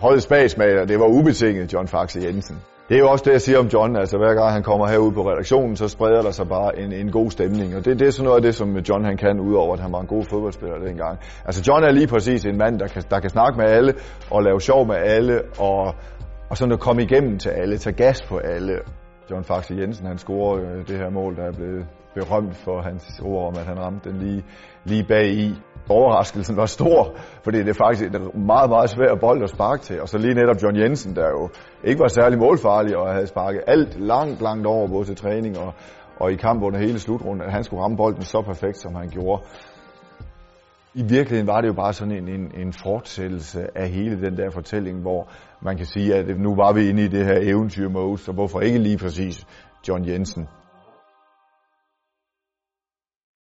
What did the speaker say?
Holdets bagsmager, det var ubetinget John Faxe Jensen. Det er jo også det, jeg siger om John. Altså hver gang han kommer herud på redaktionen, så spreder der sig bare en, en god stemning. Og det, det er sådan noget af det, som John han kan, udover at han var en god fodboldspiller dengang. Altså John er lige præcis en mand, der kan, der kan snakke med alle, og lave sjov med alle, og, og sådan at komme igennem til alle, tage gas på alle. John Faxe Jensen, han scorer øh, det her mål, der er blevet berømt for hans ord om, at han ramte den lige, lige bag i. Overraskelsen var stor, fordi det er faktisk en meget, meget svær bold at sparke til. Og så lige netop John Jensen, der jo ikke var særlig målfarlig og havde sparket alt langt, langt over både til træning og, og i kamp under hele slutrunden, at han skulle ramme bolden så perfekt, som han gjorde. I virkeligheden var det jo bare sådan en, en, en fortsættelse af hele den der fortælling, hvor man kan sige, at nu var vi inde i det her eventyr-mode, så hvorfor ikke lige præcis John Jensen?